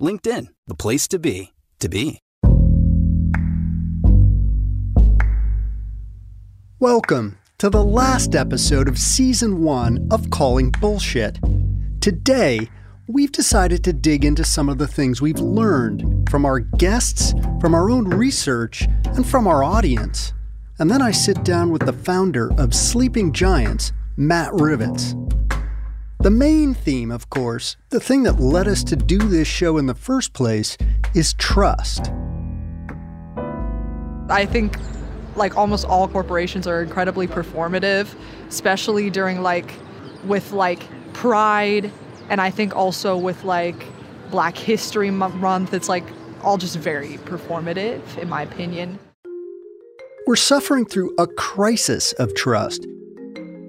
LinkedIn, the place to be, to be. Welcome to the last episode of season one of Calling Bullshit. Today, we've decided to dig into some of the things we've learned from our guests, from our own research, and from our audience. And then I sit down with the founder of Sleeping Giants, Matt Rivitz. The main theme, of course, the thing that led us to do this show in the first place, is trust. I think like almost all corporations are incredibly performative, especially during like with like pride and I think also with like Black History Month it's like all just very performative in my opinion. We're suffering through a crisis of trust.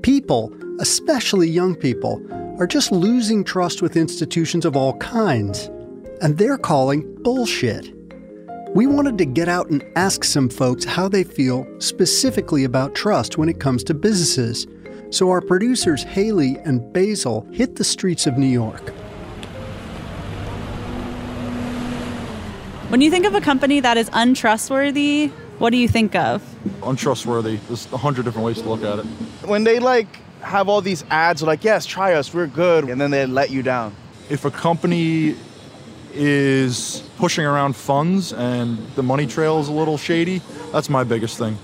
People, especially young people, are just losing trust with institutions of all kinds, and they're calling bullshit we wanted to get out and ask some folks how they feel specifically about trust when it comes to businesses. So our producers Haley and Basil hit the streets of New York. When you think of a company that is untrustworthy, what do you think of? Untrustworthy. There's a hundred different ways to look at it. When they like have all these ads like, yes, try us, we're good, and then they let you down. If a company is pushing around funds and the money trail is a little shady. That's my biggest thing.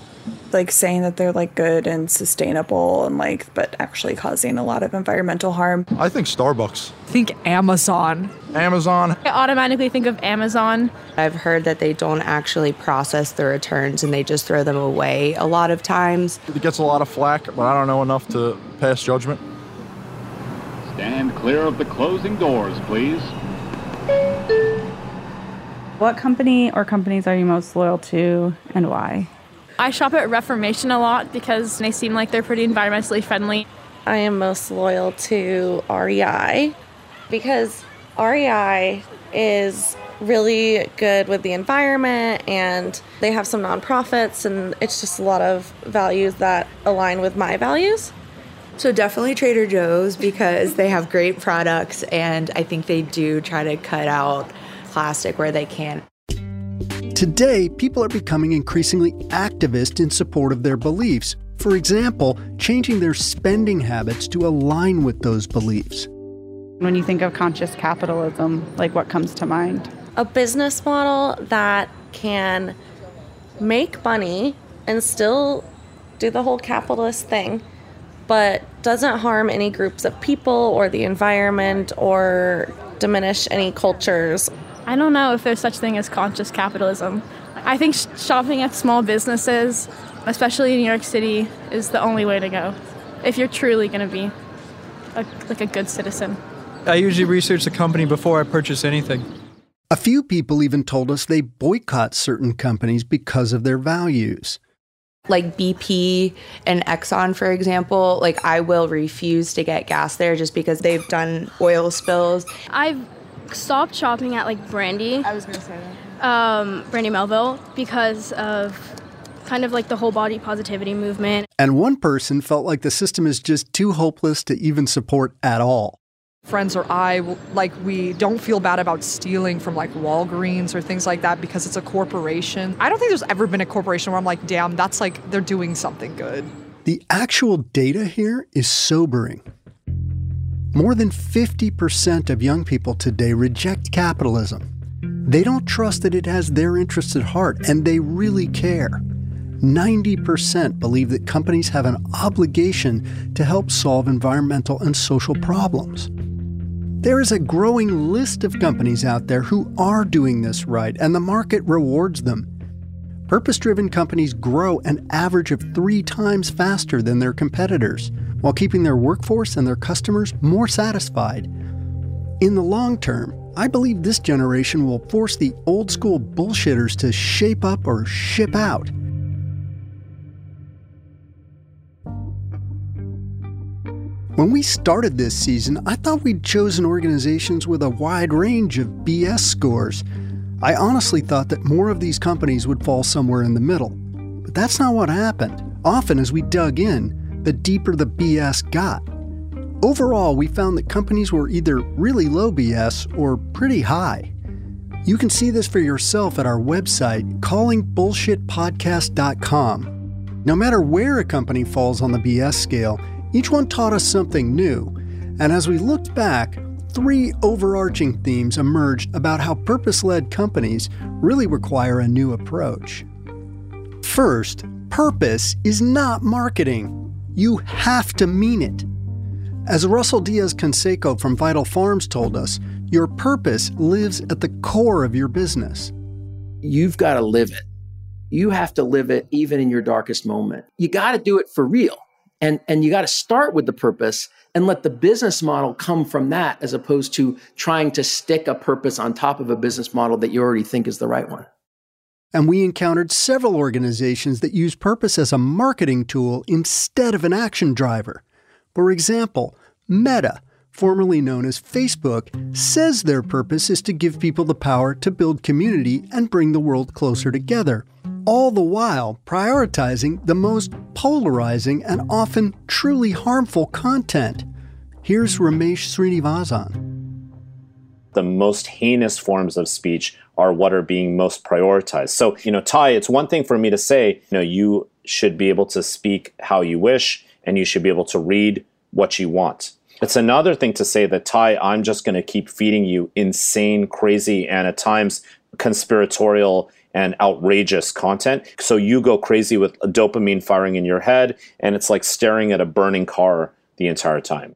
Like saying that they're like good and sustainable and like, but actually causing a lot of environmental harm. I think Starbucks. Think Amazon. Amazon. I automatically think of Amazon. I've heard that they don't actually process the returns and they just throw them away a lot of times. It gets a lot of flack, but I don't know enough to pass judgment. Stand clear of the closing doors, please. What company or companies are you most loyal to and why? I shop at Reformation a lot because they seem like they're pretty environmentally friendly. I am most loyal to REI because REI is really good with the environment and they have some nonprofits and it's just a lot of values that align with my values. So definitely Trader Joe's because they have great products and I think they do try to cut out plastic where they can. Today, people are becoming increasingly activist in support of their beliefs. For example, changing their spending habits to align with those beliefs. When you think of conscious capitalism, like what comes to mind? A business model that can make money and still do the whole capitalist thing, but doesn't harm any groups of people or the environment or diminish any cultures. I don't know if there's such thing as conscious capitalism. I think shopping at small businesses, especially in New York City, is the only way to go if you're truly going to be a, like a good citizen. I usually research the company before I purchase anything. A few people even told us they boycott certain companies because of their values. Like BP and Exxon, for example, like I will refuse to get gas there just because they've done oil spills. I've stopped shopping at like Brandy. I was gonna say that. Um, Brandy Melville because of kind of like the whole body positivity movement. And one person felt like the system is just too hopeless to even support at all. Friends or I, like, we don't feel bad about stealing from like Walgreens or things like that because it's a corporation. I don't think there's ever been a corporation where I'm like, damn, that's like, they're doing something good. The actual data here is sobering. More than 50% of young people today reject capitalism. They don't trust that it has their interests at heart, and they really care. 90% believe that companies have an obligation to help solve environmental and social problems. There is a growing list of companies out there who are doing this right, and the market rewards them. Purpose driven companies grow an average of three times faster than their competitors, while keeping their workforce and their customers more satisfied. In the long term, I believe this generation will force the old school bullshitters to shape up or ship out. When we started this season, I thought we'd chosen organizations with a wide range of BS scores. I honestly thought that more of these companies would fall somewhere in the middle. But that's not what happened. Often, as we dug in, the deeper the BS got. Overall, we found that companies were either really low BS or pretty high. You can see this for yourself at our website, callingbullshitpodcast.com. No matter where a company falls on the BS scale, each one taught us something new, and as we looked back, three overarching themes emerged about how purpose led companies really require a new approach. First, purpose is not marketing. You have to mean it. As Russell Diaz Canseco from Vital Farms told us, your purpose lives at the core of your business. You've got to live it. You have to live it even in your darkest moment. You got to do it for real. And, and you got to start with the purpose and let the business model come from that as opposed to trying to stick a purpose on top of a business model that you already think is the right one. And we encountered several organizations that use purpose as a marketing tool instead of an action driver. For example, Meta, formerly known as Facebook, says their purpose is to give people the power to build community and bring the world closer together all the while prioritizing the most polarizing and often truly harmful content. Here's Ramesh Srinivasan. The most heinous forms of speech are what are being most prioritized. So, you know, Ty, it's one thing for me to say, you know, you should be able to speak how you wish and you should be able to read what you want. It's another thing to say that, Ty, I'm just going to keep feeding you insane, crazy, and at times conspiratorial and outrageous content. So you go crazy with dopamine firing in your head, and it's like staring at a burning car the entire time.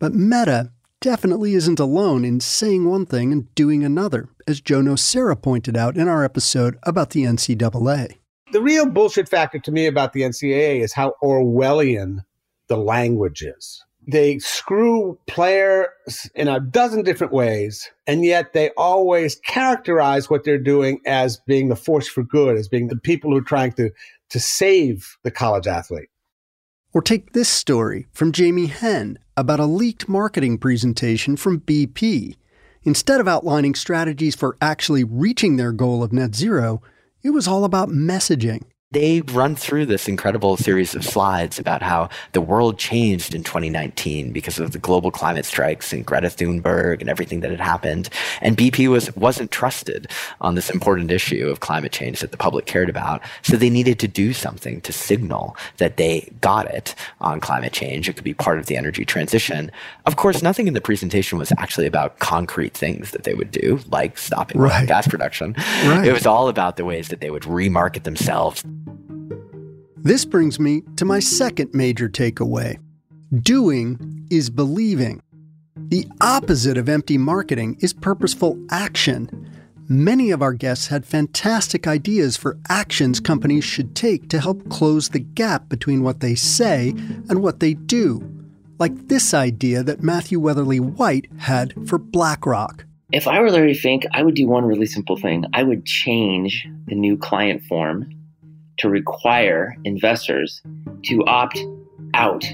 But Meta definitely isn't alone in saying one thing and doing another, as Joe Nocera pointed out in our episode about the NCAA. The real bullshit factor to me about the NCAA is how Orwellian the language is they screw players in a dozen different ways, and yet they always characterize what they're doing as being the force for good, as being the people who are trying to, to save the college athlete. Or take this story from Jamie Henn about a leaked marketing presentation from BP. Instead of outlining strategies for actually reaching their goal of net zero, it was all about messaging they run through this incredible series of slides about how the world changed in 2019 because of the global climate strikes and Greta Thunberg and everything that had happened. And BP was, wasn't trusted on this important issue of climate change that the public cared about. So they needed to do something to signal that they got it on climate change. It could be part of the energy transition. Of course, nothing in the presentation was actually about concrete things that they would do, like stopping right. gas production. Right. It was all about the ways that they would remarket themselves. This brings me to my second major takeaway doing is believing. The opposite of empty marketing is purposeful action. Many of our guests had fantastic ideas for actions companies should take to help close the gap between what they say and what they do. Like this idea that Matthew Weatherley White had for BlackRock. If I were Larry Fink, I would do one really simple thing. I would change the new client form to require investors to opt out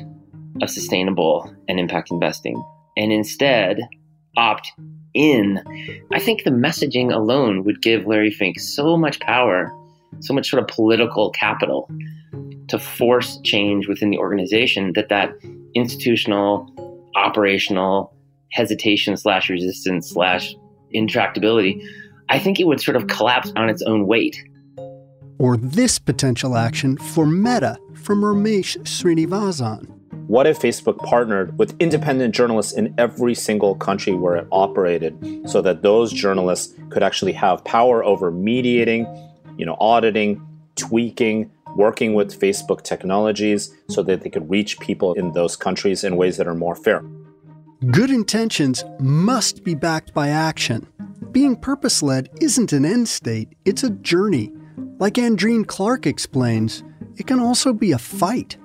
of sustainable and impact investing and instead opt in. I think the messaging alone would give Larry Fink so much power, so much sort of political capital to force change within the organization that that institutional, operational hesitation slash resistance slash intractability, I think it would sort of collapse on its own weight or this potential action for Meta from Ramesh Srinivasan. what if Facebook partnered with independent journalists in every single country where it operated so that those journalists could actually have power over mediating, you know, auditing, tweaking, working with Facebook technologies so that they could reach people in those countries in ways that are more fair. Good intentions must be backed by action. Being purpose led isn't an end state, it's a journey. Like Andreen Clark explains, it can also be a fight.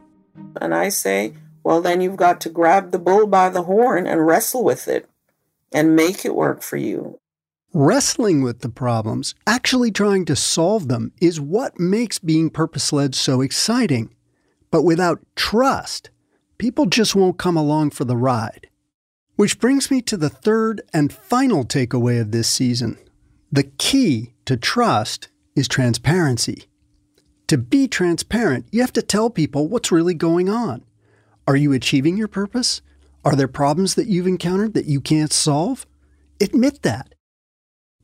And I say, well, then you've got to grab the bull by the horn and wrestle with it and make it work for you. Wrestling with the problems, actually trying to solve them, is what makes being purpose led so exciting. But without trust, people just won't come along for the ride. Which brings me to the third and final takeaway of this season. The key to trust is transparency. To be transparent, you have to tell people what's really going on. Are you achieving your purpose? Are there problems that you've encountered that you can't solve? Admit that.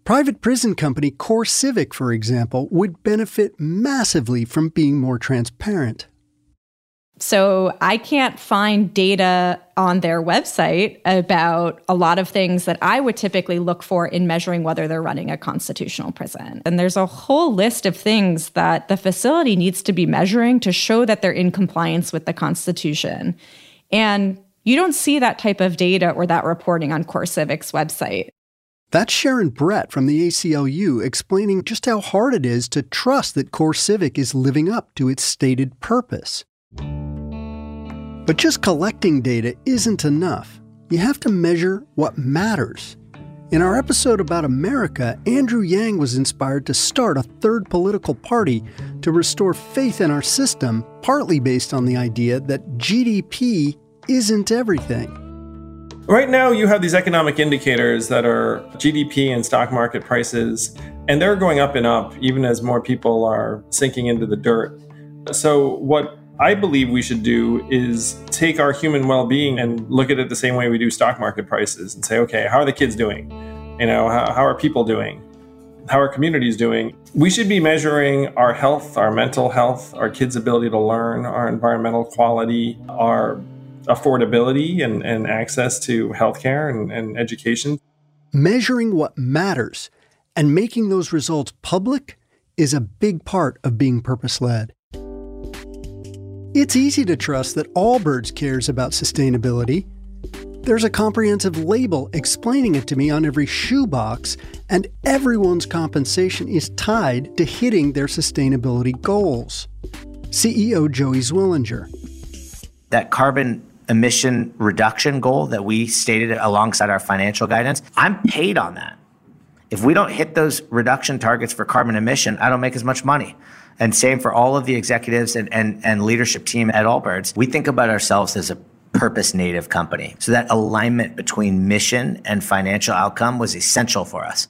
Private prison company CoreCivic, for example, would benefit massively from being more transparent. So I can't find data on their website about a lot of things that I would typically look for in measuring whether they're running a constitutional prison. And there's a whole list of things that the facility needs to be measuring to show that they're in compliance with the Constitution. And you don't see that type of data or that reporting on CoreCivic's website. That's Sharon Brett from the ACLU explaining just how hard it is to trust that CoreCivic is living up to its stated purpose. But just collecting data isn't enough. You have to measure what matters. In our episode about America, Andrew Yang was inspired to start a third political party to restore faith in our system, partly based on the idea that GDP isn't everything. Right now, you have these economic indicators that are GDP and stock market prices, and they're going up and up even as more people are sinking into the dirt. So, what I believe we should do is take our human well being and look at it the same way we do stock market prices and say, okay, how are the kids doing? You know, how, how are people doing? How are communities doing? We should be measuring our health, our mental health, our kids' ability to learn, our environmental quality, our affordability and, and access to healthcare and, and education. Measuring what matters and making those results public is a big part of being purpose led. It's easy to trust that Allbirds cares about sustainability. There's a comprehensive label explaining it to me on every shoebox, and everyone's compensation is tied to hitting their sustainability goals. CEO Joey Zwillinger. That carbon emission reduction goal that we stated alongside our financial guidance, I'm paid on that. If we don't hit those reduction targets for carbon emission, I don't make as much money. And same for all of the executives and, and, and leadership team at Allbirds. We think about ourselves as a purpose native company. So that alignment between mission and financial outcome was essential for us.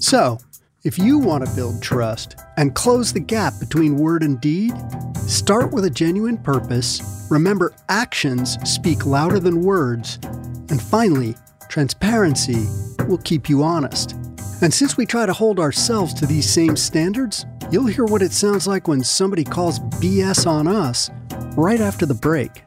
So, if you want to build trust and close the gap between word and deed, start with a genuine purpose. Remember, actions speak louder than words. And finally, transparency will keep you honest. And since we try to hold ourselves to these same standards, you'll hear what it sounds like when somebody calls BS on us right after the break.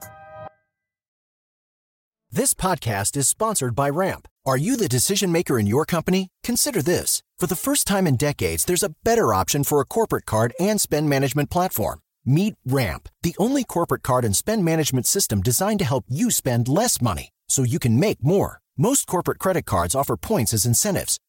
This podcast is sponsored by Ramp. Are you the decision maker in your company? Consider this. For the first time in decades, there's a better option for a corporate card and spend management platform. Meet Ramp, the only corporate card and spend management system designed to help you spend less money so you can make more. Most corporate credit cards offer points as incentives,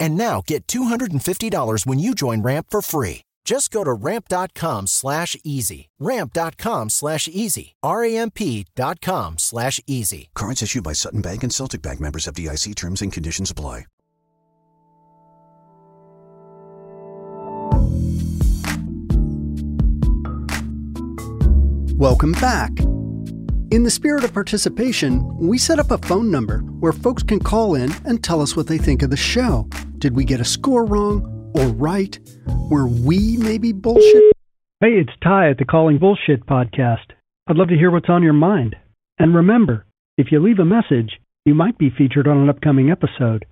And now get $250 when you join Ramp for free. Just go to ramp.com slash easy. Ramp.com slash easy. R-A-M-P.com slash easy. Cards issued by Sutton Bank and Celtic Bank members FDIC terms and conditions apply. Welcome back. In the spirit of participation, we set up a phone number where folks can call in and tell us what they think of the show. Did we get a score wrong or right? Were we maybe bullshit? Hey, it's Ty at the Calling Bullshit podcast. I'd love to hear what's on your mind. And remember, if you leave a message, you might be featured on an upcoming episode.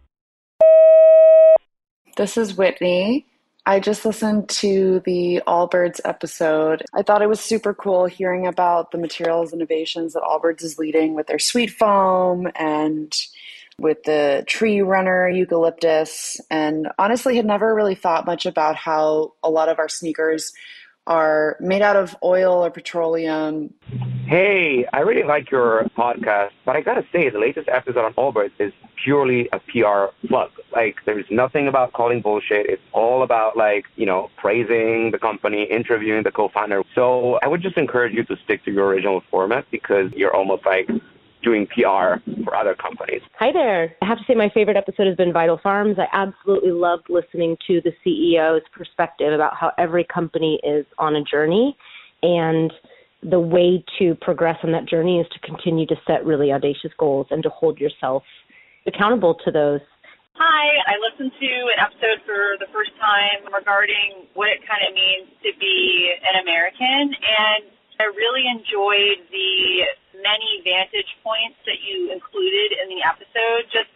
This is Whitney. I just listened to the Allbirds episode. I thought it was super cool hearing about the materials innovations that Allbirds is leading with their SweetFoam and with the tree runner eucalyptus. And honestly, had never really thought much about how a lot of our sneakers are made out of oil or petroleum. Hey, I really like your podcast, but I gotta say, the latest episode on Allbirds is purely a PR plug. Like, there's nothing about calling bullshit. It's all about, like, you know, praising the company, interviewing the co founder. So I would just encourage you to stick to your original format because you're almost like doing PR for other companies. Hi there. I have to say my favorite episode has been Vital Farms. I absolutely loved listening to the CEO's perspective about how every company is on a journey and the way to progress on that journey is to continue to set really audacious goals and to hold yourself accountable to those. Hi, I listened to an episode for the first time regarding what it kind of means to be an American, and I really enjoyed the many vantage points that you included in the episode. Just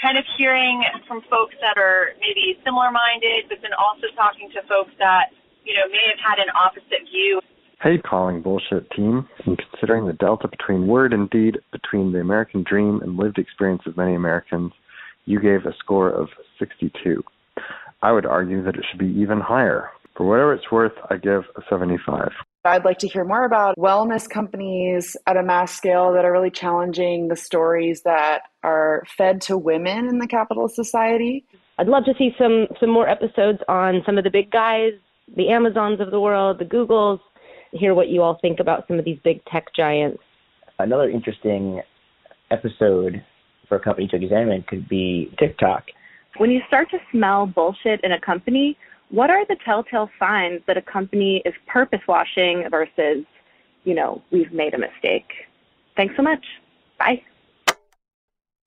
kind of hearing from folks that are maybe similar minded, but then also talking to folks that, you know, may have had an opposite view. Hey, calling bullshit team. In considering the delta between word and deed, between the American dream and lived experience of many Americans, you gave a score of 62. I would argue that it should be even higher. For whatever it's worth, I give a 75. I'd like to hear more about wellness companies at a mass scale that are really challenging the stories that are fed to women in the capitalist society. I'd love to see some some more episodes on some of the big guys, the Amazons of the world, the Googles, hear what you all think about some of these big tech giants. Another interesting episode for a company to examine could be TikTok. When you start to smell bullshit in a company, what are the telltale signs that a company is purpose washing versus, you know, we've made a mistake? Thanks so much. Bye.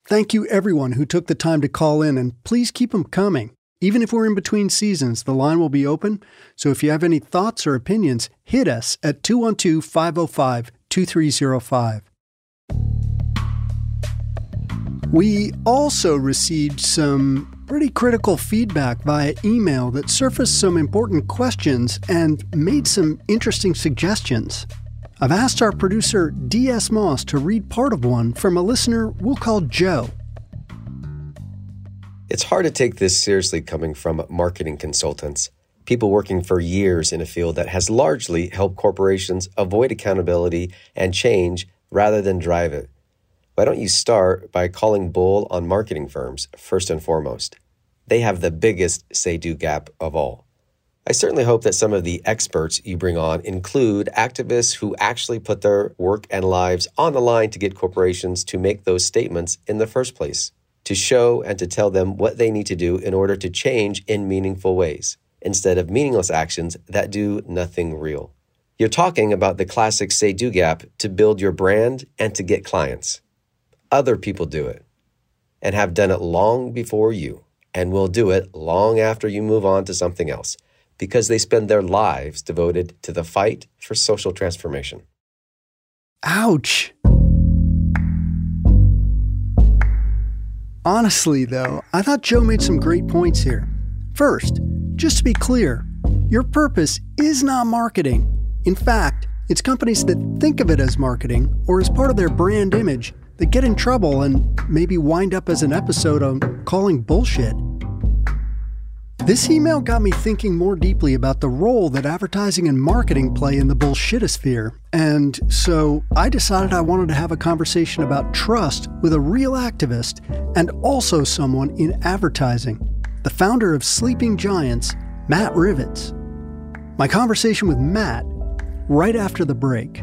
Thank you, everyone who took the time to call in, and please keep them coming. Even if we're in between seasons, the line will be open. So if you have any thoughts or opinions, hit us at 212 505 2305. We also received some pretty critical feedback via email that surfaced some important questions and made some interesting suggestions. I've asked our producer, D.S. Moss, to read part of one from a listener we'll call Joe. It's hard to take this seriously coming from marketing consultants, people working for years in a field that has largely helped corporations avoid accountability and change rather than drive it. Why don't you start by calling bull on marketing firms first and foremost? They have the biggest say do gap of all. I certainly hope that some of the experts you bring on include activists who actually put their work and lives on the line to get corporations to make those statements in the first place, to show and to tell them what they need to do in order to change in meaningful ways, instead of meaningless actions that do nothing real. You're talking about the classic say do gap to build your brand and to get clients. Other people do it and have done it long before you and will do it long after you move on to something else because they spend their lives devoted to the fight for social transformation. Ouch. Honestly, though, I thought Joe made some great points here. First, just to be clear, your purpose is not marketing. In fact, it's companies that think of it as marketing or as part of their brand image that get in trouble and maybe wind up as an episode on calling bullshit. This email got me thinking more deeply about the role that advertising and marketing play in the bullshitosphere, and so I decided I wanted to have a conversation about trust with a real activist and also someone in advertising, the founder of Sleeping Giants, Matt Rivitz. My conversation with Matt right after the break.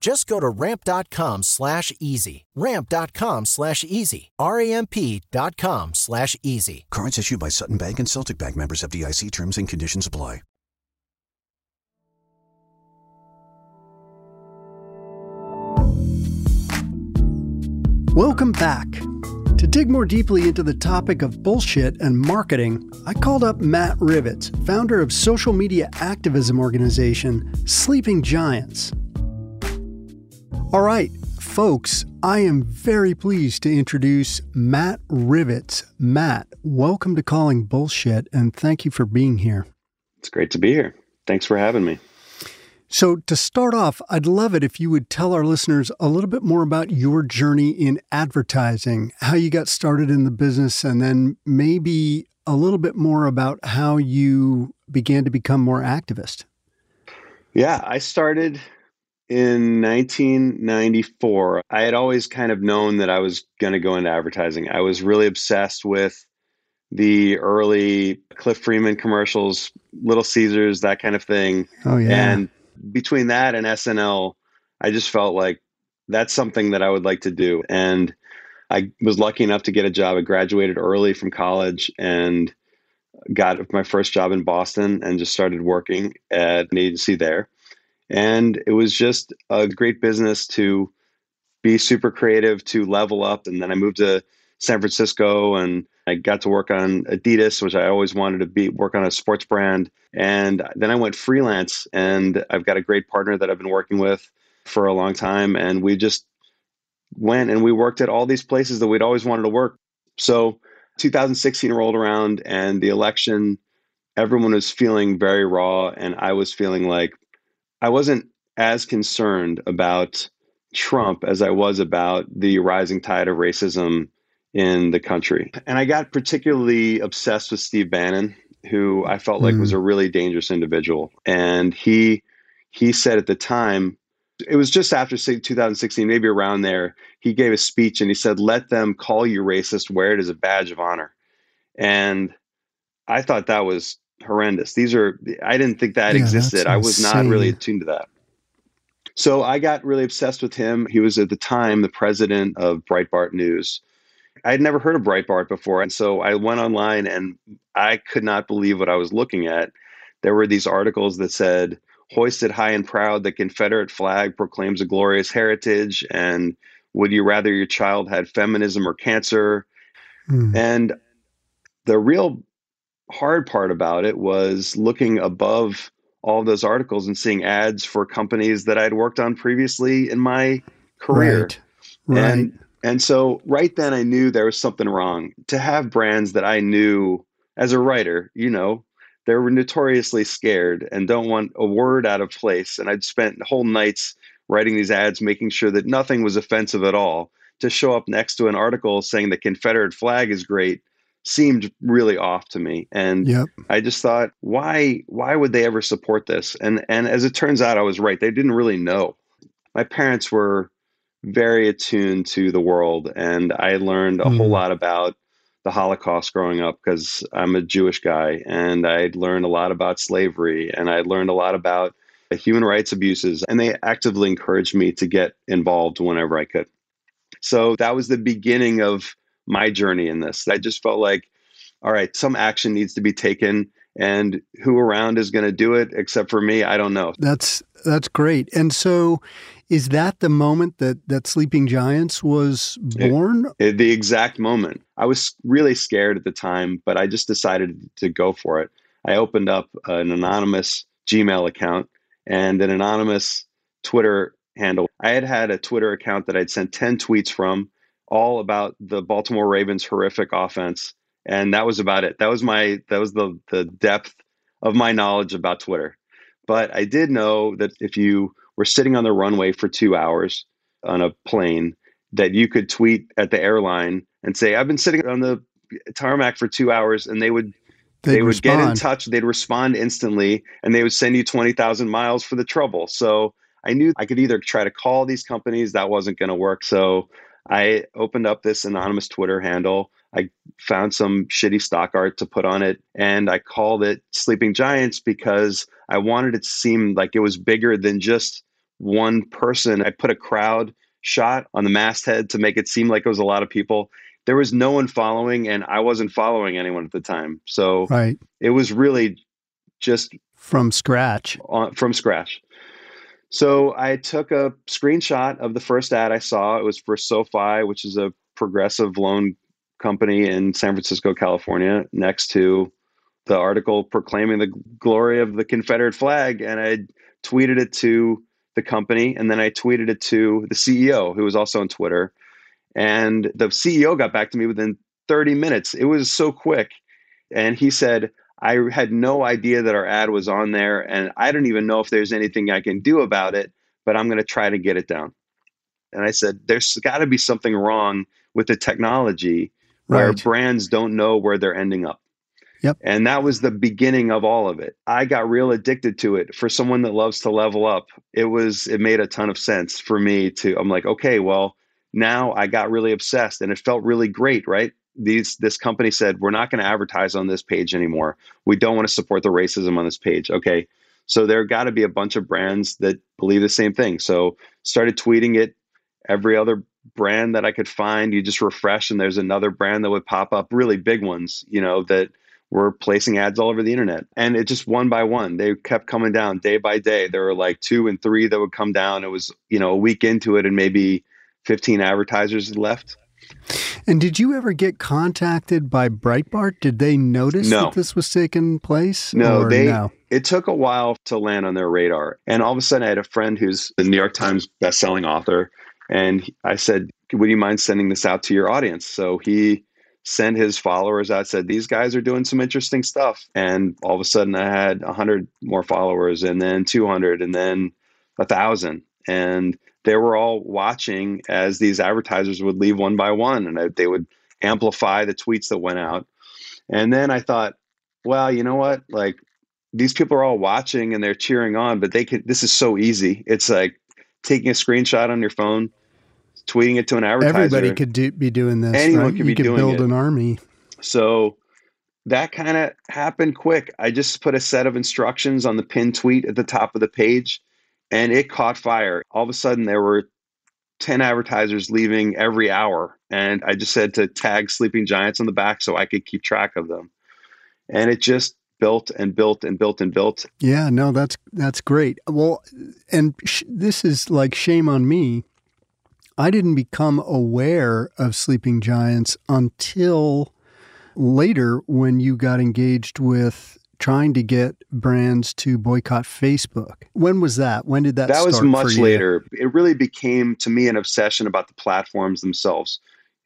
Just go to ramp.com slash easy. Ramp.com slash easy. R-A-M-P.com slash easy. Cards issued by Sutton Bank and Celtic Bank members FDIC terms and conditions apply. Welcome back. To dig more deeply into the topic of bullshit and marketing, I called up Matt Rivitz, founder of social media activism organization Sleeping Giants. All right, folks, I am very pleased to introduce Matt Rivitz. Matt, welcome to Calling Bullshit and thank you for being here. It's great to be here. Thanks for having me. So, to start off, I'd love it if you would tell our listeners a little bit more about your journey in advertising, how you got started in the business, and then maybe a little bit more about how you began to become more activist. Yeah, I started in 1994. I had always kind of known that I was going to go into advertising. I was really obsessed with the early Cliff Freeman commercials, Little Caesars, that kind of thing. Oh, yeah. And between that and SNL, I just felt like that's something that I would like to do. And I was lucky enough to get a job. I graduated early from college and got my first job in Boston and just started working at an agency there. And it was just a great business to be super creative, to level up. And then I moved to San Francisco and I got to work on Adidas, which I always wanted to be work on a sports brand. And then I went freelance and I've got a great partner that I've been working with for a long time. And we just went and we worked at all these places that we'd always wanted to work. So 2016 rolled around and the election, everyone was feeling very raw. And I was feeling like I wasn't as concerned about Trump as I was about the rising tide of racism in the country. And I got particularly obsessed with Steve Bannon, who I felt like mm. was a really dangerous individual. And he he said at the time, it was just after 2016, maybe around there, he gave a speech and he said, "Let them call you racist, wear it as a badge of honor." And I thought that was horrendous. These are I didn't think that yeah, existed. I was not really attuned to that. So I got really obsessed with him. He was at the time the president of Breitbart News. I had never heard of Breitbart before. And so I went online and I could not believe what I was looking at. There were these articles that said, hoisted high and proud, the Confederate flag proclaims a glorious heritage. And would you rather your child had feminism or cancer? Mm. And the real hard part about it was looking above all those articles and seeing ads for companies that I'd worked on previously in my career. Right. Right. And and so right then I knew there was something wrong. To have brands that I knew as a writer, you know, they were notoriously scared and don't want a word out of place. And I'd spent whole nights writing these ads, making sure that nothing was offensive at all. To show up next to an article saying the Confederate flag is great seemed really off to me. And yep. I just thought, why why would they ever support this? And and as it turns out, I was right. They didn't really know. My parents were very attuned to the world. And I learned a mm. whole lot about the Holocaust growing up because I'm a Jewish guy. And I learned a lot about slavery and I learned a lot about human rights abuses. And they actively encouraged me to get involved whenever I could. So that was the beginning of my journey in this. I just felt like, all right, some action needs to be taken and who around is going to do it except for me i don't know. That's that's great. And so is that the moment that that sleeping giants was born? it, it, the exact moment. I was really scared at the time but i just decided to go for it. I opened up an anonymous gmail account and an anonymous twitter handle. I had had a twitter account that i'd sent 10 tweets from all about the Baltimore Ravens horrific offense. And that was about it. That was my that was the the depth of my knowledge about Twitter. But I did know that if you were sitting on the runway for two hours on a plane, that you could tweet at the airline and say, I've been sitting on the tarmac for two hours, and they would They'd they would get in touch, they'd respond instantly, and they would send you 20,000 miles for the trouble. So I knew I could either try to call these companies, that wasn't going to work. So I opened up this anonymous Twitter handle. I found some shitty stock art to put on it, and I called it Sleeping Giants because I wanted it to seem like it was bigger than just one person. I put a crowd shot on the masthead to make it seem like it was a lot of people. There was no one following, and I wasn't following anyone at the time. So Right. it was really just From scratch. on, from scratch. So I took a screenshot of the first ad I saw. It was for SoFi, which is a progressive loan company in San Francisco, California, next to the article proclaiming the glory of the Confederate flag. And I tweeted it to the company, and then I tweeted it to the CEO, who was also on Twitter. And the CEO got back to me within 30 minutes. It was so quick. And he said, I had no idea that our ad was on there, and I don't even know if there's anything I can do about it, but I'm going to try to get it down. And I said, There's got to be something wrong with the technology where Right. brands don't know where they're ending up. Yep. And that was the beginning of all of it. I got real addicted to it. For someone that loves to level up, it was it made a ton of sense for me to I'm like, okay, well, now I got really obsessed and it felt really great, right? These this company said, we're not going to advertise on this page anymore. We don't want to support the racism on this page. Okay. So there got to be a bunch of brands that believe the same thing. So started tweeting it every other brand that I could find. You just refresh and there's another brand that would pop up, really big ones, you know, that were placing ads all over the internet. And it just one by one, they kept coming down day by day. There were like two and three that would come down. It was, you know, a week into it and maybe 15 advertisers left. And did you ever get contacted by Breitbart? Did they notice No. that this was taking place? No, or they. no? It took a while to land on their radar, and all of a sudden, I had a friend who's the New York Times best-selling author, and I said, "Would you mind sending this out to your audience?" So he sent his followers out. Said these guys are doing some interesting stuff, and all of a sudden, I had hundred more followers, and then two hundred, and then a thousand, and they were all watching as these advertisers would leave one by one, and I, they would amplify the tweets that went out. And then I thought, well, you know what? Like these people are all watching and they're cheering on, but they could This is so easy. It's like taking a screenshot on your phone, tweeting it to an advertiser. Everybody could do, be doing this. Anyone right? could you be could doing build it. an army. So that kind of happened quick. I just put a set of instructions on the pinned tweet at the top of the page and it caught fire. All of a sudden, there were 10 advertisers leaving every hour. And I just said to tag Sleeping Giants on the back so I could keep track of them. And it just built and built and built and built. Yeah, no, that's that's great. Well, and sh- this is like shame on me. I didn't become aware of sleeping giants until later when you got engaged with trying to get brands to boycott Facebook. When was that? When did that that was much later. It really became to me an obsession about the platforms themselves.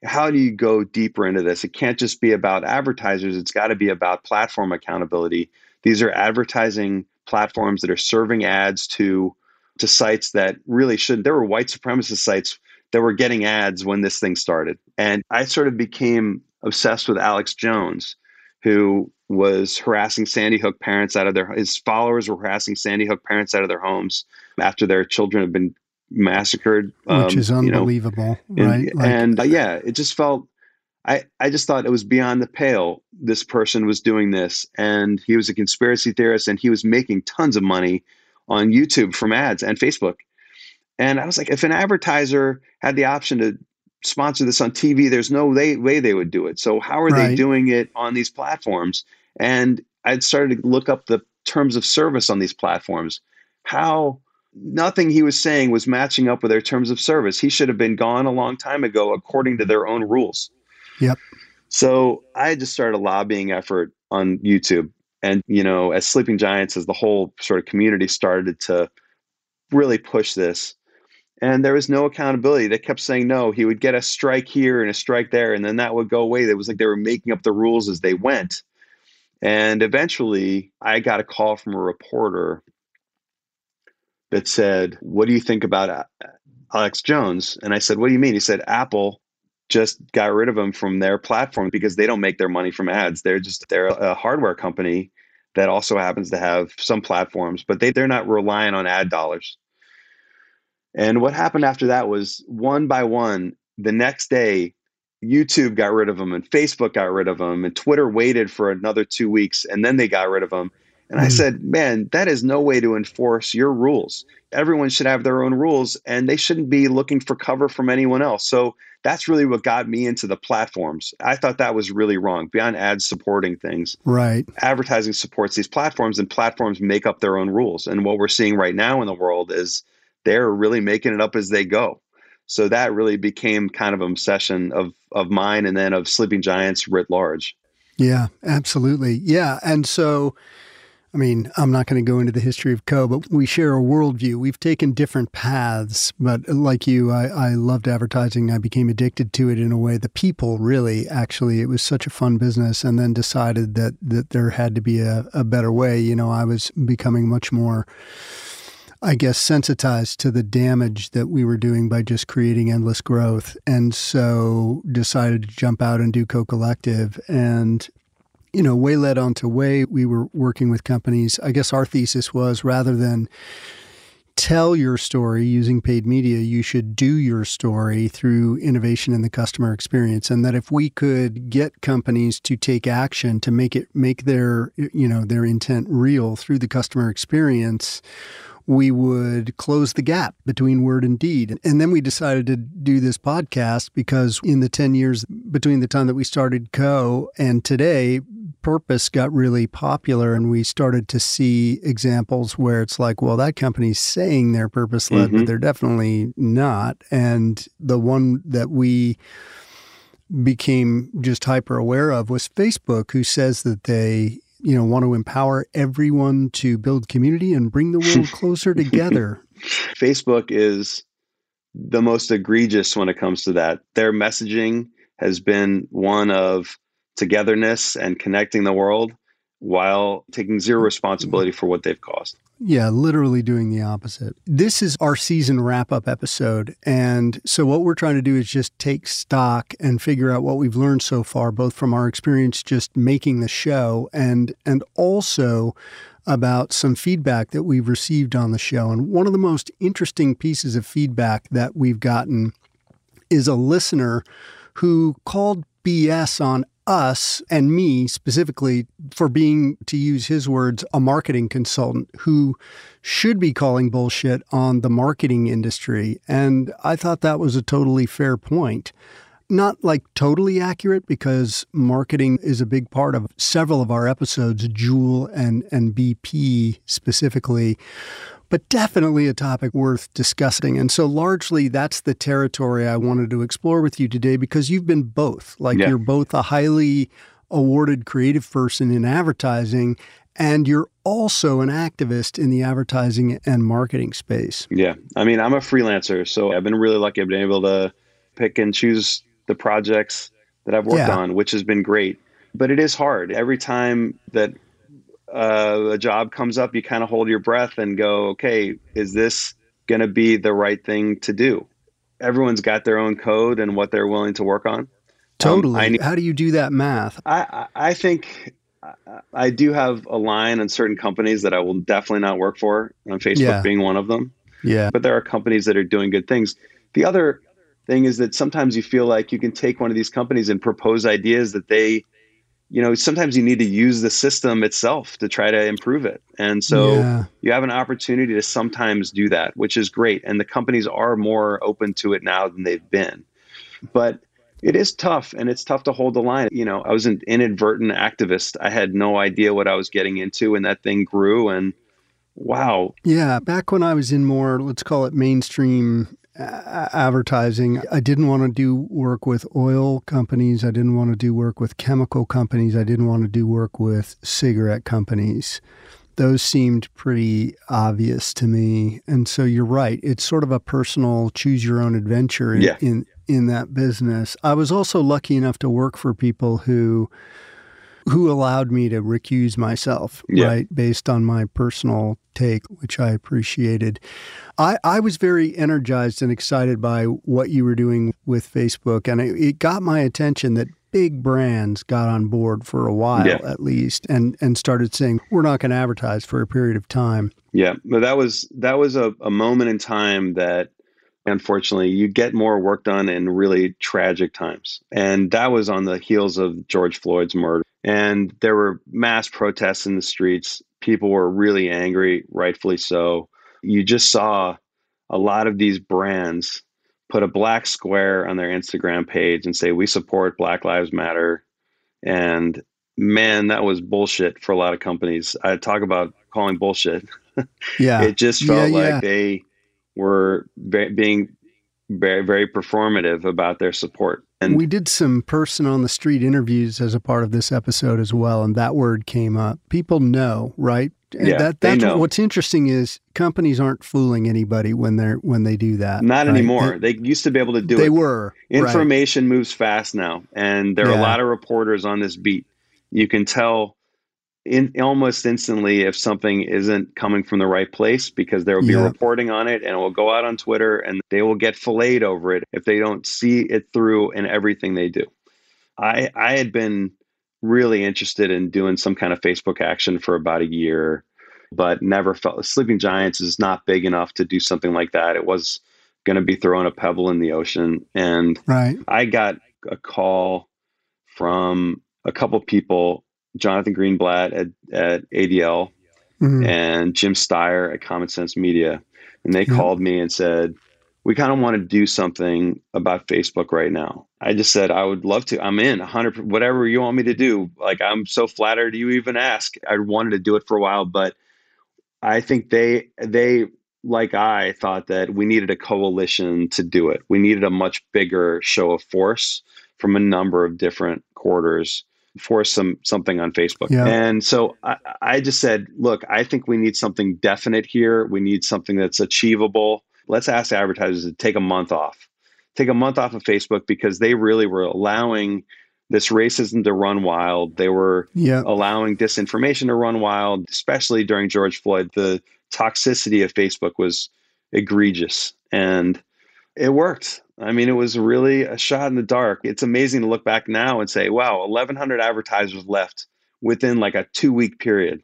How do you go deeper into this? It can't just be about advertisers, it's got to be about platform accountability. These are advertising platforms that are serving ads to to sites that really shouldn't. There were white supremacist sites that were getting ads when this thing started. And I sort of became obsessed with Alex Jones, who was harassing Sandy Hook parents out of their his followers were harassing Sandy Hook parents out of their homes after their children had been massacred, Which um, is you know, unbelievable, and, right? Like- and uh, yeah, it just felt. I, I just thought it was beyond the pale. This person was doing this, and he was a conspiracy theorist, and he was making tons of money on YouTube from ads and Facebook. And I was like, if an advertiser had the option to sponsor this on TV, there's no way, way they would do it. So how are they doing it on these platforms? And I'd started to look up the terms of service on these platforms. How nothing he was saying was matching up with their terms of service. He should have been gone a long time ago according to their own rules. Yep. So I had just started a lobbying effort on YouTube. And, you know, as Sleeping Giants, as the whole sort of community started to really push this, and there was no accountability. They kept saying no. He would get a strike here and a strike there, and then that would go away. It was like they were making up the rules as they went. And eventually, I got a call from a reporter that said, What do you think about uh, Alex Jones? And I said, What do you mean? He said, Apple just got rid of him from their platform because they don't make their money from ads. They're just they're a hardware company that also happens to have some platforms, but they, they're not relying on ad dollars. And what happened after that was one by one, the next day, YouTube got rid of them and Facebook got rid of them and Twitter waited for another two weeks and then they got rid of them. And mm-hmm. I said, man, that is no way to enforce your rules. Everyone should have their own rules and they shouldn't be looking for cover from anyone else. So that's really what got me into the platforms. I thought that was really wrong beyond ads supporting things. Right. Advertising supports these platforms and platforms make up their own rules. And what we're seeing right now in the world is they're really making it up as they go. So that really became kind of an obsession of of mine and then of Sleeping Giants writ large. Yeah, absolutely. Yeah. And so I mean, I'm not going to go into the history of Co, but we share a worldview. We've taken different paths, but like you, I, I loved advertising. I became addicted to it in a way. The people really, actually, it was such a fun business, and then decided that that there had to be a, a better way. You know, I was becoming much more. I guess, sensitized to the damage that we were doing by just creating endless growth. And so decided to jump out and do Co Collective. And you know, way led on to way. We were working with companies. I guess our thesis was rather than tell your story using paid media, you should do your story through innovation in the customer experience. And that if we could get companies to take action to make it make their you know their intent real through the customer experience, we would close the gap between word and deed. And then we decided to do this podcast because in the 10 years between the time that we started Co and today, purpose got really popular and we started to see examples where it's like, well, that company's saying they're purpose led, mm-hmm. but they're definitely not. And the one that we became just hyper aware of was Facebook, who says that they you know want to empower everyone to build community and bring the world closer together. Facebook is the most egregious when it comes to that. Their messaging has been one of togetherness and connecting the world while taking zero mm-hmm. responsibility for what they've caused. Yeah, literally doing the opposite. This is our season wrap up episode. And so, what we're trying to do is just take stock and figure out what we've learned so far, both from our experience just making the show and, and also about some feedback that we've received on the show. And one of the most interesting pieces of feedback that we've gotten is a listener who called BS on us and me specifically for being, to use his words, a marketing consultant who should be calling bullshit on the marketing industry. And I thought that was a totally fair point. Not like totally accurate because marketing is a big part of several of our episodes, Juul and, and BP specifically but definitely a topic worth discussing. And so, largely, that's the territory I wanted to explore with you today because you've been both. Like, yeah. you're both a highly awarded creative person in advertising, and you're also an activist in the advertising and marketing space. Yeah. I mean, I'm a freelancer, so I've been really lucky. I've been able to pick and choose the projects that I've worked yeah. on, which has been great. But it is hard. Every time that uh, a job comes up, you kind of hold your breath and go, okay, is this going to be the right thing to do? Everyone's got their own code and what they're willing to work on. Um, totally. Um, How do you do that math? I, I think I do have a line on certain companies that I will definitely not work for, on Facebook yeah. being one of them. Yeah. But there are companies that are doing good things. The other thing is that sometimes you feel like you can take one of these companies and propose ideas that they you know sometimes you need to use the system itself to try to improve it. And so yeah. you have an opportunity to sometimes do that which is great. And the companies are more open to it now than they've been. But it is tough and it's tough to hold the line. You know i was an inadvertent activist. I had no idea what i was getting into and that thing grew and wow. Yeah back when i was in more let's call it mainstream advertising. I didn't want to do work with oil companies. I didn't want to do work with chemical companies. I didn't want to do work with cigarette companies. those seemed pretty obvious to me. And so you're right. It's sort of a personal choose your own adventure in, Yeah. in, in that business. I was also lucky enough to work for people who who allowed me to recuse myself, Yeah. right, based on my personal take, which I appreciated. I, I was very energized and excited by what you were doing with Facebook, and it, it got my attention that big brands got on board for a while Yeah. at least and, and started saying, we're not going to advertise for a period of time. Yeah, but that was that was a, a moment in time that unfortunately you get more work done in really tragic times. And that was on the heels of George Floyd's murder. And there were mass protests in the streets. People were really angry, rightfully so. You just saw a lot of these brands put a black square on their Instagram page and say, We support Black Lives Matter. And man, that was bullshit for a lot of companies. I talk about calling bullshit. Yeah. it just felt Yeah, like yeah. they were be- being very, very performative about their support. And we did some person on the street interviews as a part of this episode as well, and that word came up. People know, right? And Yeah, that, they that's know. what's interesting is companies aren't fooling anybody when they're when they do that. not right? anymore. They used to be able to do They it. They were, right. Information moves fast now, and there are a lot of reporters on this beat. You can tell in almost instantly if something isn't coming from the right place because there will be Yeah. reporting on it and it will go out on Twitter and they will get filleted over it if they don't see it through in everything they do. I I had been really interested in doing some kind of Facebook action for about a year, but never felt Sleeping Giants is not big enough to do something like that. It was going to be throwing a pebble in the ocean, and Right. I got a call from a couple people, Jonathan Greenblatt at, at ADL Mhm. and Jim Steyer at Common Sense Media. And they Yeah. called me and said, We kind of want to do something about Facebook right now. I just said, I would love to. I'm in 100, whatever you want me to do. Like, I'm so flattered you even ask. I wanted to do it for a while, but I think they, they, like I thought that we needed a coalition to do it. We needed a much bigger show of force from a number of different quarters for some something on Facebook. Yeah. And so I, I just said, look, I think we need something definite here. We need something that's achievable. Let's ask advertisers to take a month off. Take a month off of Facebook because they really were allowing this racism to run wild. They were Yeah. allowing disinformation to run wild, especially during George Floyd. The toxicity of Facebook was egregious and it worked. I mean, it was really a shot in the dark. It's amazing to look back now and say, wow, 1,100 advertisers left within like a two week period.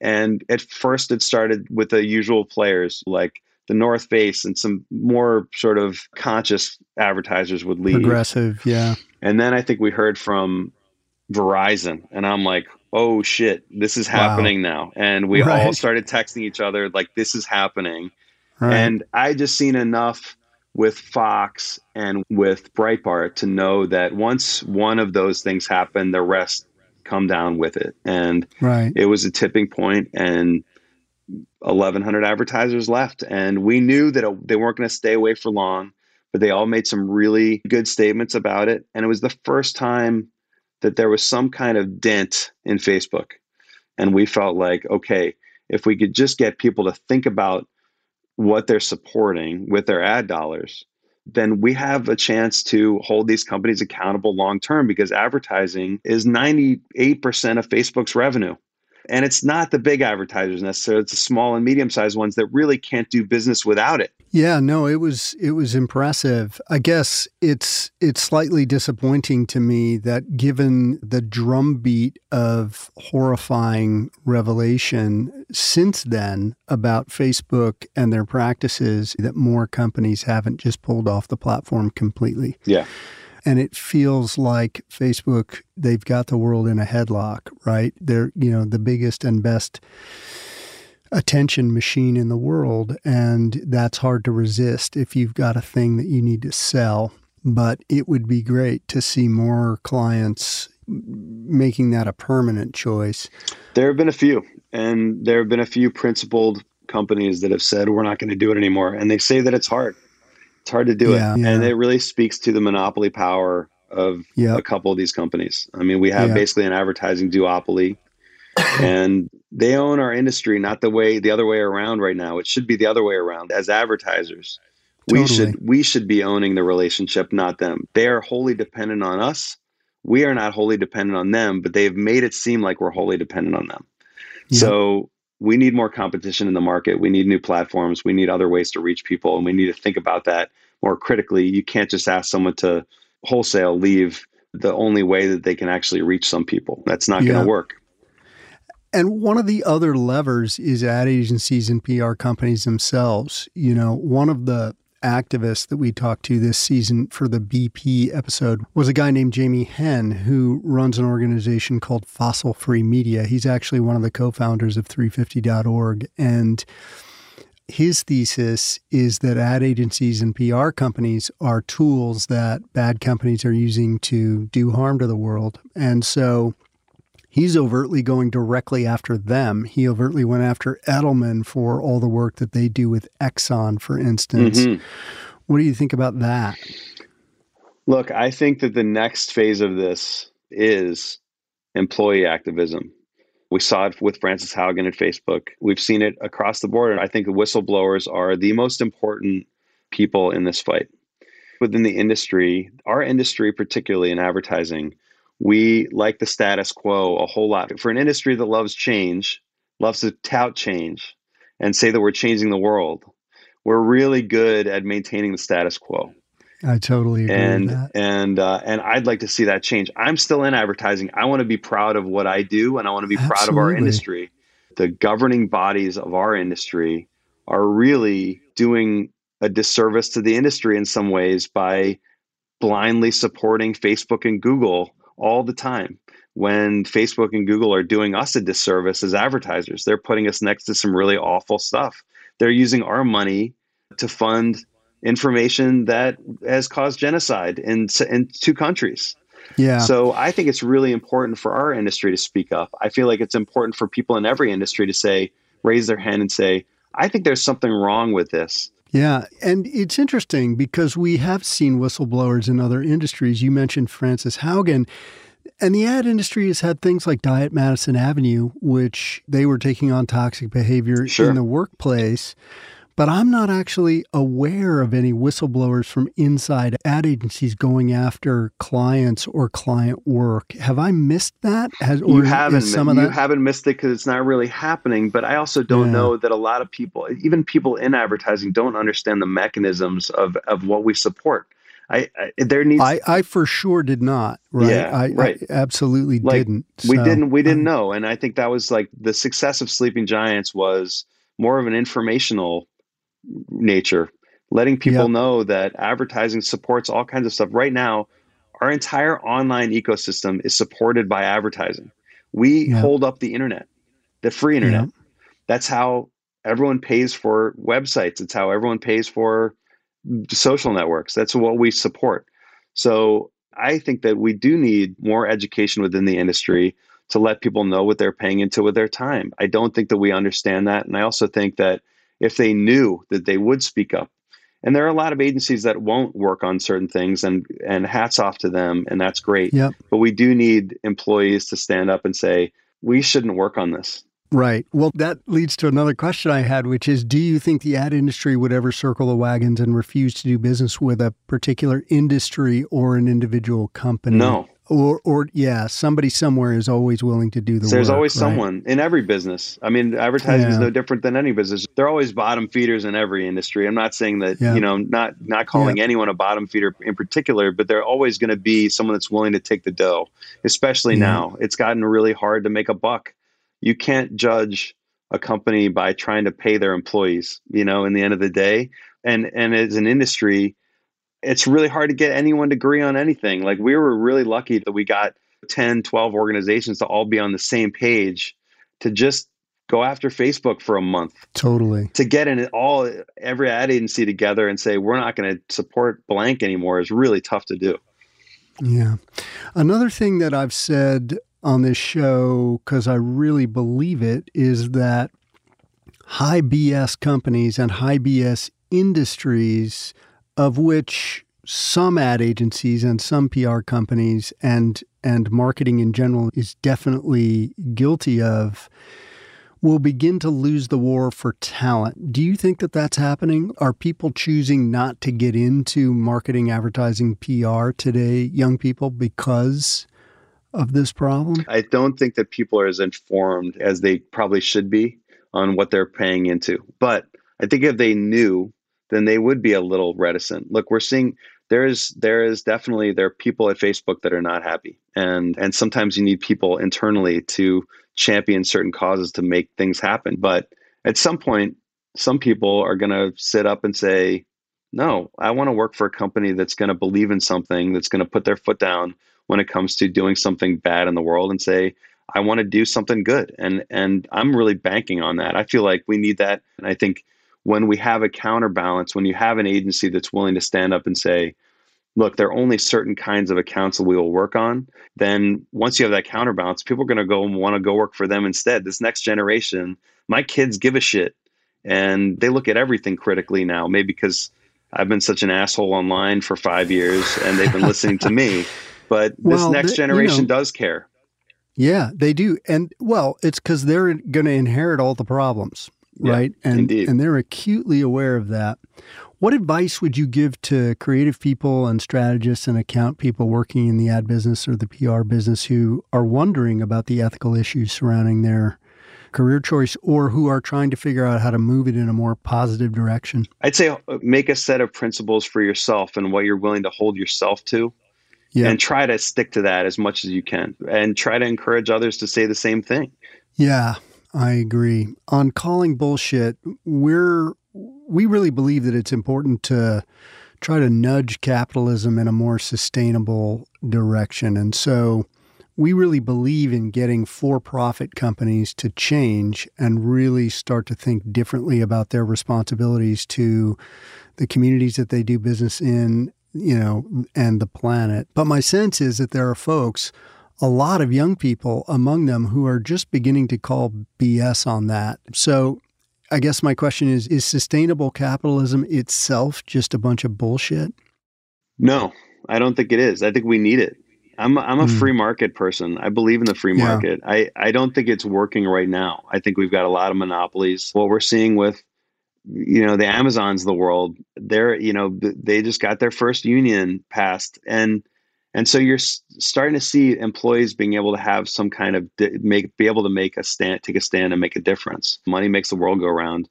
And at first, it started with the usual players like the North Face and some more sort of conscious advertisers would leave. Progressive, yeah. And then I think we heard from Verizon, and I'm like, oh shit, this is Wow. happening now. And we all started texting each other, like, this is happening. Right. And I just seen enough with Fox and with Breitbart to know that once one of those things happen, the rest come down with it. And Right. it was a tipping point, and 1,100 advertisers left. And we knew that it- they weren't going to stay away for long, but they all made some really good statements about it. And it was the first time that there was some kind of dent in Facebook. And we felt like, okay, if we could just get people to think about what they're supporting with their ad dollars, then we have a chance to hold these companies accountable long term because advertising is 98% of Facebook's revenue. And it's not the big advertisers necessarily, it's the small and medium sized ones that really can't do business without it. Yeah, no, it was it was impressive. I guess it's it's slightly disappointing to me that given the drumbeat of horrifying revelation since then about Facebook and their practices that more companies haven't just pulled off the platform completely. Yeah. And it feels like Facebook they've got the world in a headlock, right? They're, you know, the biggest and best attention machine in the world and that's hard to resist if you've got a thing that you need to sell but it would be great to see more clients making that a permanent choice There have been a few, and there have been a few principled companies that have said we're not going to do it anymore, and they say that it's hard. It's hard to do Yeah, it, yeah. and it really speaks to the monopoly power of Yep. a couple of these companies. I mean, we have Yeah. basically an advertising duopoly, and they own our industry, not the way the other way around right now. It should be the other way around. As advertisers, we should we should be owning the relationship, not them. They are wholly dependent on us. We are not wholly dependent on them, but they've made it seem like we're wholly dependent on them. Yeah. So we need more competition in the market. We need new platforms. We need other ways to reach people, and we need to think about that more critically. You can't just ask someone to wholesale leave the only way that they can actually reach some people. That's not yeah. going to work. And one of the other levers is ad agencies and PR companies themselves. You know, one of the activists that we talked to this season for the BP episode was a guy named Jamie Henn who runs an organization called Fossil Free Media. He's actually one of the co-founders of 350.org and his thesis is that ad agencies and PR companies are tools that bad companies are using to do harm to the world. And so he's overtly going directly after them. He overtly went after Edelman for all the work that they do with Exxon, for instance. Mm-hmm. What do you think about that? Look, I think that the next phase of this is employee activism. We saw it with Frances Haugen at Facebook. We've seen it across the board. And I think the whistleblowers are the most important people in this fight. Within the industry, our industry, particularly in advertising, we like the status quo a whole lot. For an industry that loves change, loves to tout change, and say that we're changing the world, we're really good at maintaining the status quo. I totally agree. And and uh, and I'd like to see that change. I'm still in advertising. I want to be proud of what I do, and I want to be Absolutely. proud of our industry. The governing bodies of our industry are really doing a disservice to the industry in some ways by blindly supporting Facebook and Google all the time. When Facebook and Google are doing us a disservice as advertisers, they're putting us next to some really awful stuff. They're using our money to fund information that has caused genocide in in two countries. Yeah. So I think it's really important for our industry to speak up. I feel like it's important for people in every industry to say, raise their hand and say, I think there's something wrong with this. Yeah, and it's interesting because we have seen whistleblowers in other industries. You mentioned Frances Haugen. And the ad industry has had things like Diet Madison Avenue, which they were taking on toxic behavior sure. in the workplace but I'm not actually aware of any whistleblowers from inside ad agencies going after clients or client work. Have I missed that? Has, you haven't. Some of that? You haven't missed it because it's not really happening. But I also don't yeah. know that a lot of people, even people in advertising, don't understand the mechanisms of of what we support. I, I, there needs. I, I for sure did not. Right. Yeah, I, right. I absolutely like, didn't. We didn't. We didn't know, and I think that was like the success of Sleeping Giants was more of an informational nature, letting people yep. know that advertising supports all kinds of stuff. Right now, our entire online ecosystem is supported by advertising. We yep. hold up the internet, the free internet. Yep. That's how everyone pays for websites. It's how everyone pays for social networks. That's what we support. So I think that we do need more education within the industry to let people know what they're paying into with their time. I don't think that we understand that. And I also think that if they knew that they would speak up. And there are a lot of agencies that won't work on certain things and and hats off to them and that's great. Yep. But we do need employees to stand up and say, we shouldn't work on this. Right. Well, that leads to another question I had, which is Do you think the ad industry would ever circle the wagons and refuse to do business with a particular industry or an individual company? No. Or, or yeah, somebody somewhere is always willing to do the work. There's work, always right? someone in every business. I mean, advertising yeah. is no different than any business. There are always bottom feeders in every industry. I'm not saying that yeah. you know, not not calling yeah. anyone a bottom feeder in particular, but they're always going to be someone that's willing to take the dough. Especially now, it's gotten really hard to make a buck. You can't judge a company by trying to pay their employees. You know, in the end of the day, and and as an industry it's really hard to get anyone to agree on anything. Like we were really lucky that we got 10, 12 organizations to all be on the same page to just go after Facebook for a month. Totally. To get in all every ad agency together and say we're not going to support blank anymore is really tough to do. Yeah. Another thing that I've said on this show cuz I really believe it is that high BS companies and high BS industries of which some ad agencies and some PR companies and and marketing in general is definitely guilty of will begin to lose the war for talent. Do you think that that's happening? Are people choosing not to get into marketing, advertising, PR today, young people, because of this problem? I don't think that people are as informed as they probably should be on what they're paying into. But I think if they knew, then they would be a little reticent. Look, we're seeing there is there is definitely there are people at Facebook that are not happy. And and sometimes you need people internally to champion certain causes to make things happen. But at some point, some people are going to sit up and say, no, I want to work for a company that's going to believe in something, that's going to put their foot down when it comes to doing something bad in the world and say, I want to do something good. And and I'm really banking on that. I feel like we need that. And I think when we have a counterbalance, when you have an agency that's willing to stand up and say, look, there are only certain kinds of accounts that we will work on, then once you have that counterbalance, people are going to go and want to go work for them instead. This next generation, my kids give a shit and they look at everything critically now, maybe because I've been such an asshole online for five years and they've been listening to me. But this next the- generation you know- does care. Yeah, they do. And well, it's because they're going to inherit all the problems, Yeah, right? And indeed. and they're acutely aware of that. What advice would you give to creative people and strategists and account people working in the ad business or the PR business who are wondering about the ethical issues surrounding their career choice or who are trying to figure out how to move it in a more positive direction? I'd say uh, make a set of principles for yourself and what you're willing to hold yourself to. Yeah. And try to stick to that as much as you can and try to encourage others to say the same thing. Yeah, I agree. On calling bullshit, we're we really believe that it's important to try to nudge capitalism in a more sustainable direction. And so we really believe in getting for-profit companies to change and really start to think differently about their responsibilities to the communities that they do business in, you know, and the planet. But my sense is that there are folks a lot of young people among them who are just beginning to call BS on that. So I guess my question is is sustainable capitalism itself just a bunch of bullshit? No, I don't think it is. I think we need it. I'm I'm a Hmm. free market person. I believe in the free Yeah. market. I I don't think it's working right now. I think we've got a lot of monopolies. What we're seeing with you know the Amazons of the world, they're you know they just got their first union passed and and so you're starting to see employees being able to have some kind of di- make be able to make a stand take a stand and make a difference. Money makes the world go round.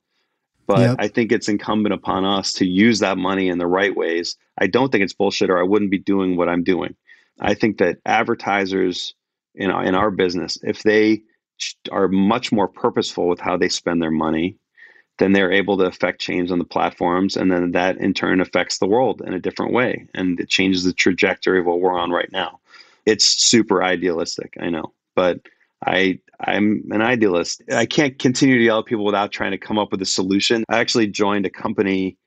But Yep. I think it's incumbent upon us to use that money in the right ways. I don't think it's bullshit, or I wouldn't be doing what I'm doing. I think that advertisers in our, in our business, if they are much more purposeful with how they spend their money, then they're able to affect change on the platforms, and then that in turn affects the world in a different way, and it changes the trajectory of what we're on right now. It's super idealistic, I know, but I I'm an idealist. I can't continue to yell at people without trying to come up with a solution. I actually joined a company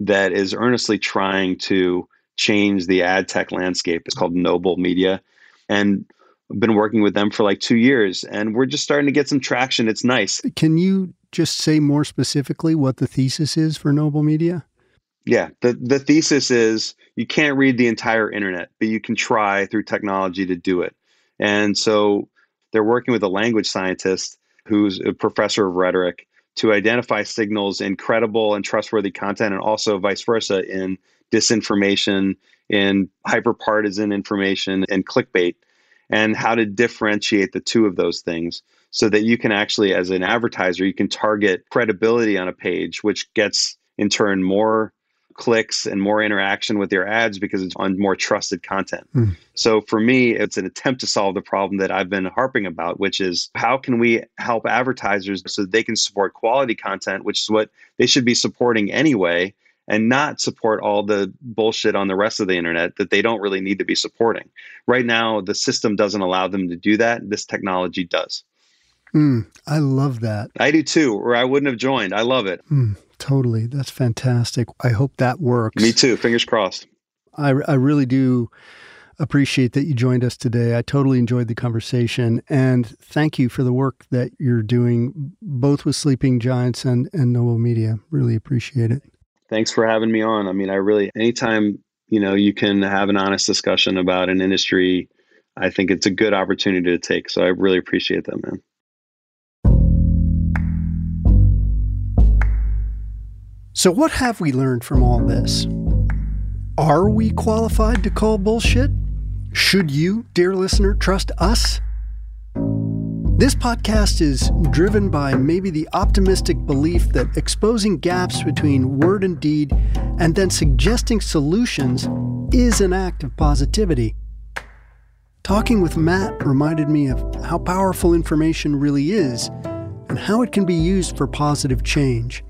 that is earnestly trying to change the ad tech landscape. It's called Nobl Media. And I've been working with them for like two years and we're just starting to get some traction. It's nice. Can you just say more specifically what the thesis is for Nobl Media? Yeah. The the thesis is you can't read the entire internet, but you can try through technology to do it. And so they're working with a language scientist who's a professor of rhetoric to identify signals in credible and trustworthy content and also vice versa in disinformation, in hyperpartisan information and clickbait and how to differentiate the two of those things so that you can actually as an advertiser you can target credibility on a page which gets in turn more clicks and more interaction with your ads because it's on more trusted content. Hmm. So for me, it's an attempt to solve the problem that I've been harping about, which is how can we help advertisers so that they can support quality content, which is what they should be supporting anyway, and not support all the bullshit on the rest of the internet that they don't really need to be supporting. Right now, the system doesn't allow them to do that. This technology does. Mm, I love that. I do too, or I wouldn't have joined. I love it. Mm, totally. That's fantastic. I hope that works. Me too. Fingers crossed. I, I really do appreciate that you joined us today. I totally enjoyed the conversation. And thank you for the work that you're doing, both with Sleeping Giants and, and Nobl Media. Really appreciate it. Thanks for having me on. I mean, I really, anytime, you know, you can have an honest discussion about an industry, I think it's a good opportunity to take. So I really appreciate that, man. So, what have we learned from all this? Are we qualified to call bullshit? Should you, dear listener, trust us? This podcast is driven by maybe the optimistic belief that exposing gaps between word and deed and then suggesting solutions is an act of positivity. Talking with Matt reminded me of how powerful information really is and how it can be used for positive change.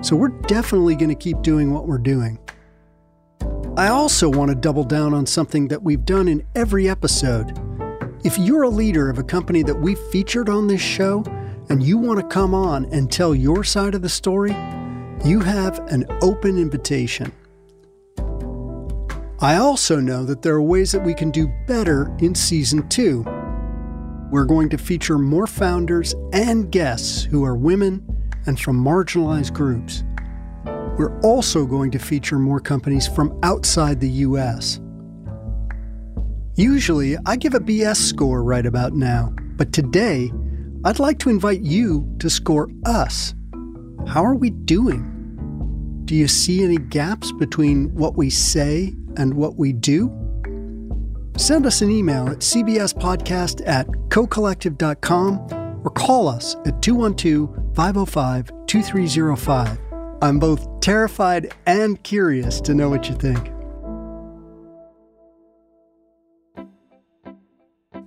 So we're definitely going to keep doing what we're doing. I also want to double down on something that we've done in every episode. If you're a leader of a company that we've featured on this show and you want to come on and tell your side of the story, you have an open invitation. I also know that there are ways that we can do better in season two. We're going to feature more founders and guests who are women and from marginalized groups. We're also going to feature more companies from outside the US. Usually, I give a BS score right about now, but today, I'd like to invite you to score us. How are we doing? Do you see any gaps between what we say and what we do? Send us an email at cbspodcast at cocollective.com or call us at 212 505 2305. I'm both terrified and curious to know what you think.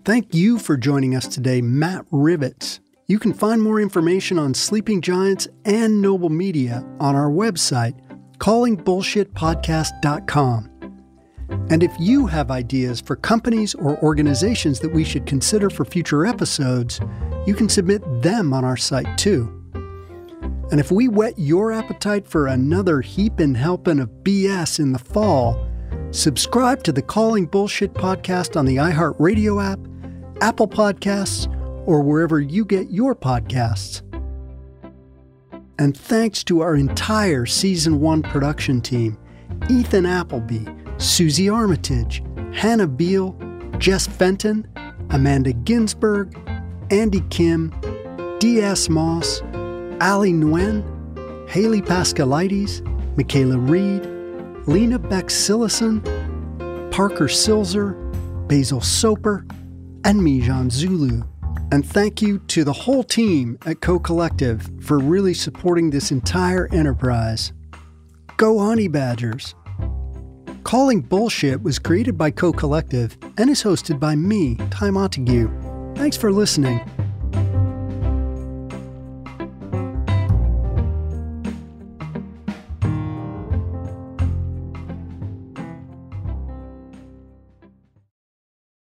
Thank you for joining us today, Matt Rivitz. You can find more information on Sleeping Giants and Nobl Media on our website, callingbullshitpodcast.com. And if you have ideas for companies or organizations that we should consider for future episodes, you can submit them on our site too. And if we whet your appetite for another heaping helping of BS in the fall, subscribe to the Calling Bullshit podcast on the iHeartRadio app, Apple Podcasts, or wherever you get your podcasts. And thanks to our entire Season 1 production team Ethan Appleby, Susie Armitage, Hannah Beal, Jess Fenton, Amanda Ginsberg, Andy Kim, D.S. Moss, Ali Nguyen, Haley Paschalides, Michaela Reed, Lena Beck Sillison, Parker Silzer, Basil Soper, and me, John Zulu. And thank you to the whole team at Co Collective for really supporting this entire enterprise. Go Honey Badgers! Calling Bullshit was created by Co Collective and is hosted by me, Ty Montague. Thanks for listening.